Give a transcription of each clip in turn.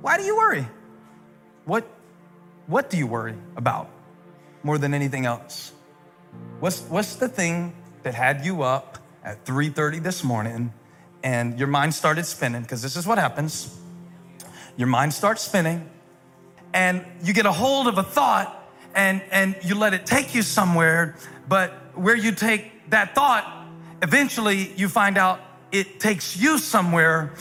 Why do you worry? What, what do you worry about more than anything else? What's, what's the thing that had you up at 3.30 this morning and your mind started spinning? Because this is what happens. Your mind starts spinning and you get a hold of a thought and, and you let it take you somewhere, but where you take that thought, eventually you find out it takes you somewhere.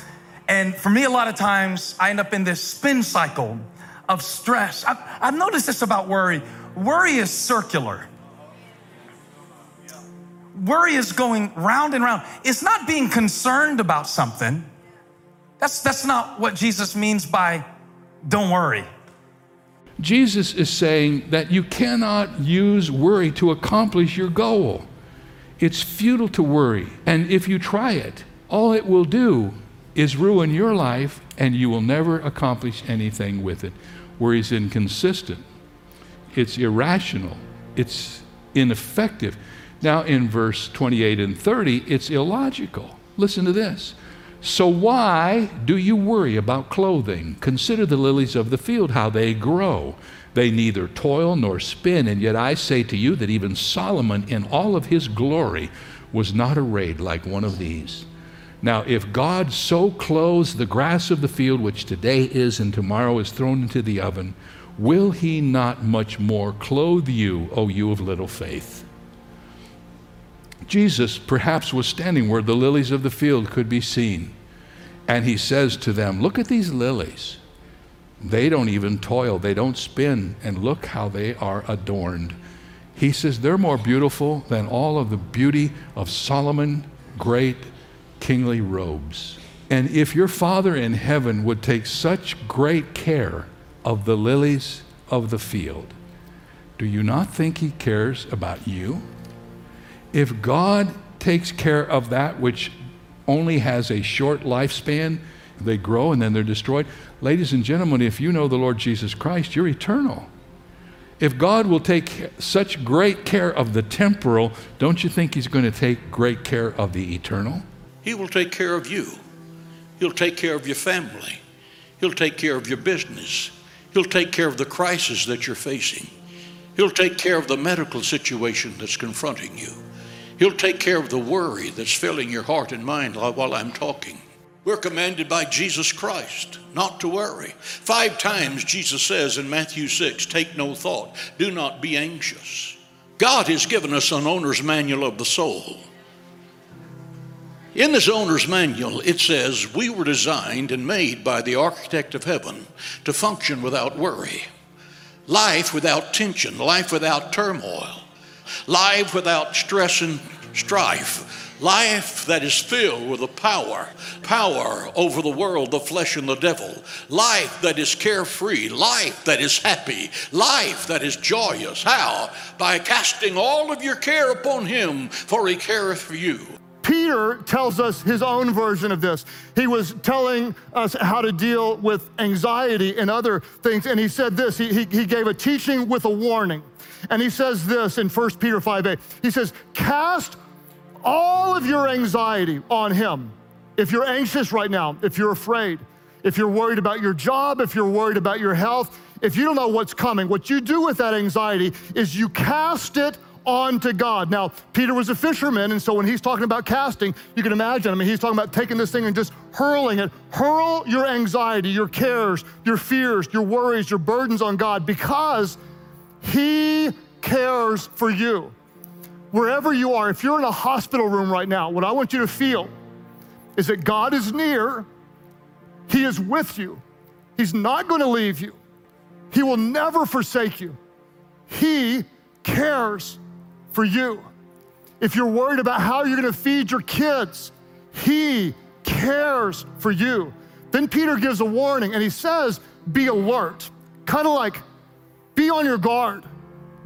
And for me, a lot of times I end up in this spin cycle of stress. I've, I've noticed this about worry worry is circular. Worry is going round and round. It's not being concerned about something. That's, that's not what Jesus means by don't worry. Jesus is saying that you cannot use worry to accomplish your goal. It's futile to worry. And if you try it, all it will do is ruin your life and you will never accomplish anything with it. Worry is inconsistent, it's irrational, it's ineffective. Now, in verse 28 and 30, it's illogical. Listen to this. So, why do you worry about clothing? Consider the lilies of the field, how they grow. They neither toil nor spin, and yet I say to you that even Solomon, in all of his glory, was not arrayed like one of these. Now, if God so clothes the grass of the field, which today is and tomorrow is thrown into the oven, will he not much more clothe you, O you of little faith? Jesus perhaps was standing where the lilies of the field could be seen. And he says to them, Look at these lilies. They don't even toil, they don't spin, and look how they are adorned. He says they're more beautiful than all of the beauty of Solomon, great kingly robes. And if your Father in heaven would take such great care of the lilies of the field, do you not think He cares about you? If God takes care of that which only has a short lifespan, they grow and then they're destroyed. Ladies and gentlemen, if you know the Lord Jesus Christ, you're eternal. If God will take such great care of the temporal, don't you think He's going to take great care of the eternal? He will take care of you. He'll take care of your family. He'll take care of your business. He'll take care of the crisis that you're facing. He'll take care of the medical situation that's confronting you. He'll take care of the worry that's filling your heart and mind while I'm talking. We're commanded by Jesus Christ not to worry. Five times Jesus says in Matthew 6 take no thought, do not be anxious. God has given us an owner's manual of the soul. In this owner's manual, it says, We were designed and made by the architect of heaven to function without worry, life without tension, life without turmoil, life without stress and strife, life that is filled with the power, power over the world, the flesh, and the devil, life that is carefree, life that is happy, life that is joyous. How? By casting all of your care upon Him, for He careth for you. Peter tells us his own version of this. He was telling us how to deal with anxiety and other things, and he said this he, he, he gave a teaching with a warning. And he says this in 1 Peter 5 8. He says, Cast all of your anxiety on him. If you're anxious right now, if you're afraid, if you're worried about your job, if you're worried about your health, if you don't know what's coming, what you do with that anxiety is you cast it on to God. Now, Peter was a fisherman, and so when he's talking about casting, you can imagine, I mean, he's talking about taking this thing and just hurling it. Hurl your anxiety, your cares, your fears, your worries, your burdens on God because he cares for you. Wherever you are, if you're in a hospital room right now, what I want you to feel is that God is near, He is with you, He's not going to leave you, He will never forsake you. He cares for you. If you're worried about how you're going to feed your kids, He cares for you. Then Peter gives a warning and he says, Be alert. Kind of like, be on your guard.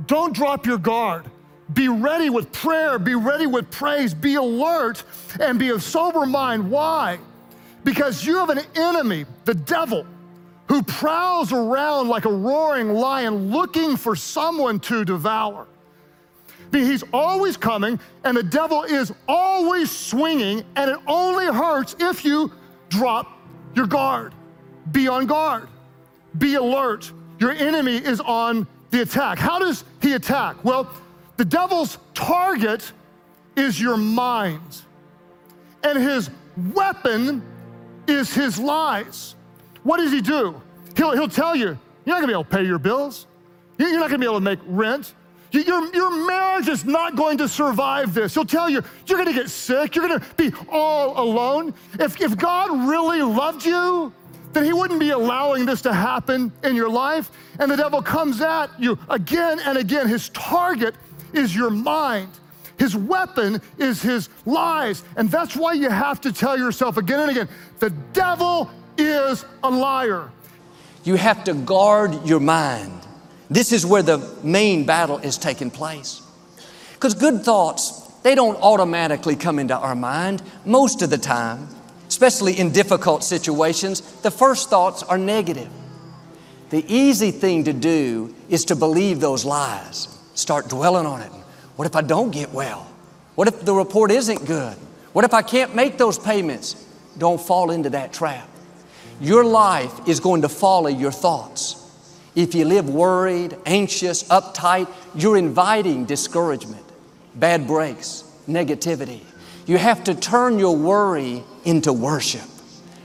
Don't drop your guard. Be ready with prayer, be ready with praise, be alert, and be of sober mind. Why? Because you have an enemy, the devil, who prowls around like a roaring lion looking for someone to devour. He's always coming, and the devil is always swinging, and it only hurts if you drop your guard. be on guard, be alert. Your enemy is on the attack. How does he attack? Well, the devil's target is your mind, and his weapon is his lies. What does he do? He'll, he'll tell you, you're not gonna be able to pay your bills. You're not gonna be able to make rent. Your, your marriage is not going to survive this. He'll tell you, you're gonna get sick. You're gonna be all alone. If, if God really loved you, then he wouldn't be allowing this to happen in your life. And the devil comes at you again and again. His target is your mind. His weapon is his lies. And that's why you have to tell yourself again and again the devil is a liar. You have to guard your mind. This is where the main battle is taking place. Because good thoughts, they don't automatically come into our mind most of the time especially in difficult situations, the first thoughts are negative. The easy thing to do is to believe those lies, start dwelling on it. What if I don't get well? What if the report isn't good? What if I can't make those payments? Don't fall into that trap. Your life is going to follow your thoughts. If you live worried, anxious, uptight, you're inviting discouragement, bad breaks, negativity. You have to turn your worry into worship.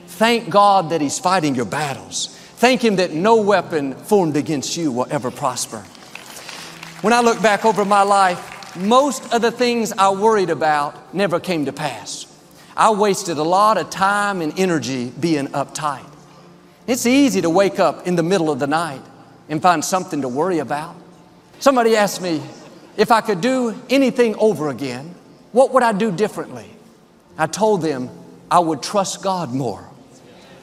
Thank God that He's fighting your battles. Thank Him that no weapon formed against you will ever prosper. When I look back over my life, most of the things I worried about never came to pass. I wasted a lot of time and energy being uptight. It's easy to wake up in the middle of the night and find something to worry about. Somebody asked me if I could do anything over again, what would I do differently? I told them I would trust God more.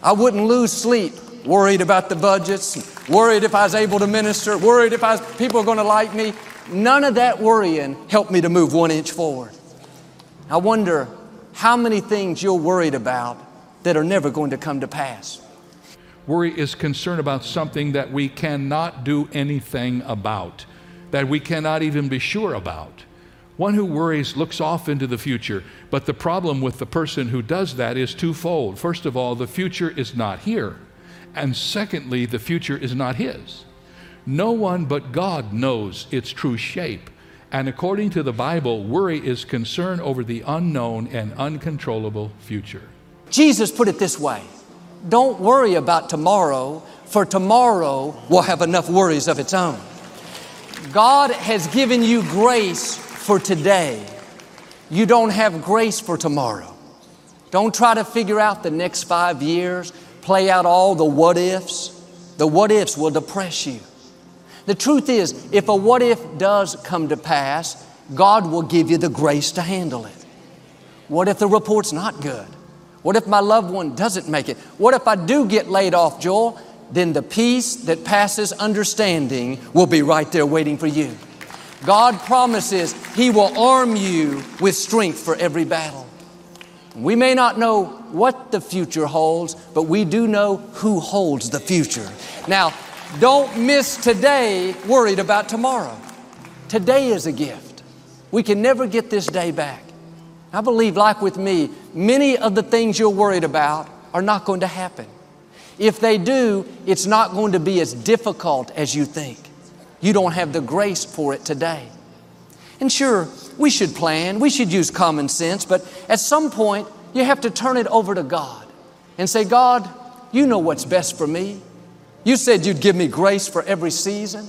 I wouldn't lose sleep worried about the budgets, worried if I was able to minister, worried if I was, people are going to like me. None of that worrying helped me to move one inch forward. I wonder how many things you're worried about that are never going to come to pass. Worry is concern about something that we cannot do anything about, that we cannot even be sure about. One who worries looks off into the future, but the problem with the person who does that is twofold. First of all, the future is not here, and secondly, the future is not his. No one but God knows its true shape. And according to the Bible, worry is concern over the unknown and uncontrollable future. Jesus put it this way Don't worry about tomorrow, for tomorrow will have enough worries of its own. God has given you grace for today. You don't have grace for tomorrow. Don't try to figure out the next five years, play out all the what ifs. The what ifs will depress you. The truth is, if a what if does come to pass, God will give you the grace to handle it. What if the report's not good? What if my loved one doesn't make it? What if I do get laid off, Joel? Then the peace that passes understanding will be right there waiting for you. God promises He will arm you with strength for every battle. We may not know what the future holds, but we do know who holds the future. Now, don't miss today worried about tomorrow. Today is a gift. We can never get this day back. I believe, like with me, many of the things you're worried about are not going to happen. If they do, it's not going to be as difficult as you think. You don't have the grace for it today. And sure, we should plan, we should use common sense, but at some point, you have to turn it over to God and say, God, you know what's best for me. You said you'd give me grace for every season.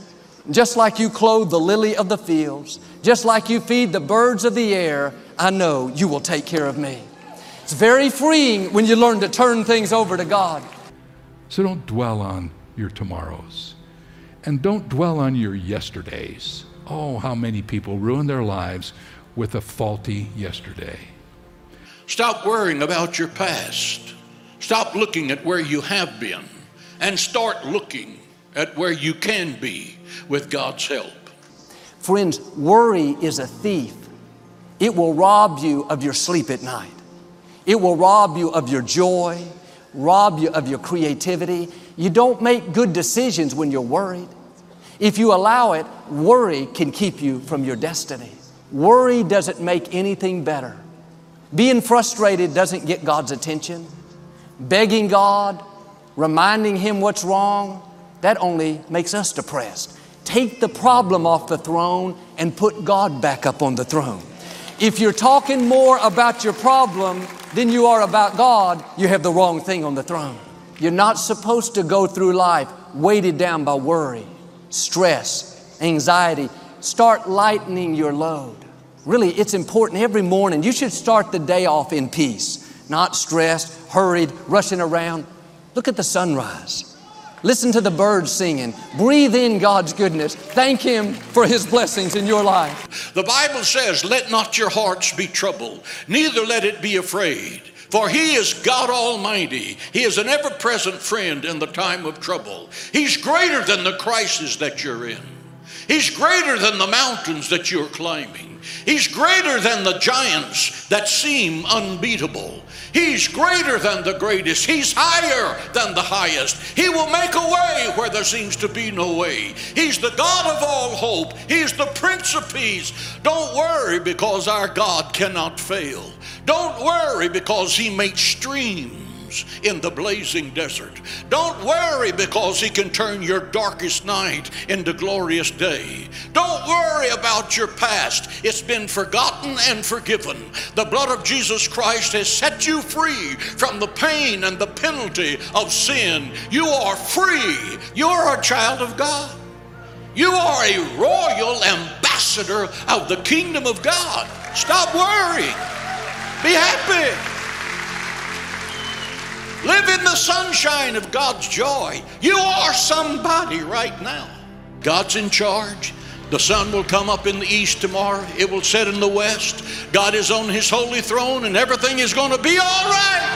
Just like you clothe the lily of the fields, just like you feed the birds of the air, I know you will take care of me. It's very freeing when you learn to turn things over to God. So don't dwell on your tomorrows. And don't dwell on your yesterdays. Oh, how many people ruin their lives with a faulty yesterday. Stop worrying about your past. Stop looking at where you have been and start looking at where you can be with God's help. Friends, worry is a thief. It will rob you of your sleep at night. It will rob you of your joy, rob you of your creativity. You don't make good decisions when you're worried. If you allow it, worry can keep you from your destiny. Worry doesn't make anything better. Being frustrated doesn't get God's attention. Begging God, reminding Him what's wrong, that only makes us depressed. Take the problem off the throne and put God back up on the throne. If you're talking more about your problem than you are about God, you have the wrong thing on the throne. You're not supposed to go through life weighted down by worry, stress, anxiety. Start lightening your load. Really, it's important every morning. You should start the day off in peace, not stressed, hurried, rushing around. Look at the sunrise. Listen to the birds singing. Breathe in God's goodness. Thank Him for His blessings in your life. The Bible says, Let not your hearts be troubled, neither let it be afraid. For he is God Almighty. He is an ever present friend in the time of trouble. He's greater than the crisis that you're in. He's greater than the mountains that you're climbing. He's greater than the giants that seem unbeatable. He's greater than the greatest. He's higher than the highest. He will make a way where there seems to be no way. He's the God of all hope. He's the Prince of Peace. Don't worry because our God cannot fail. Don't worry because He makes streams in the blazing desert. Don't worry because He can turn your darkest night into glorious day. Don't worry about your past, it's been forgotten and forgiven. The blood of Jesus Christ has set you free from the pain and the penalty of sin. You are free, you're a child of God. You are a royal ambassador of the kingdom of God. Stop worrying. Be happy. Live in the sunshine of God's joy. You are somebody right now. God's in charge. The sun will come up in the east tomorrow. It will set in the west. God is on his holy throne and everything is going to be all right.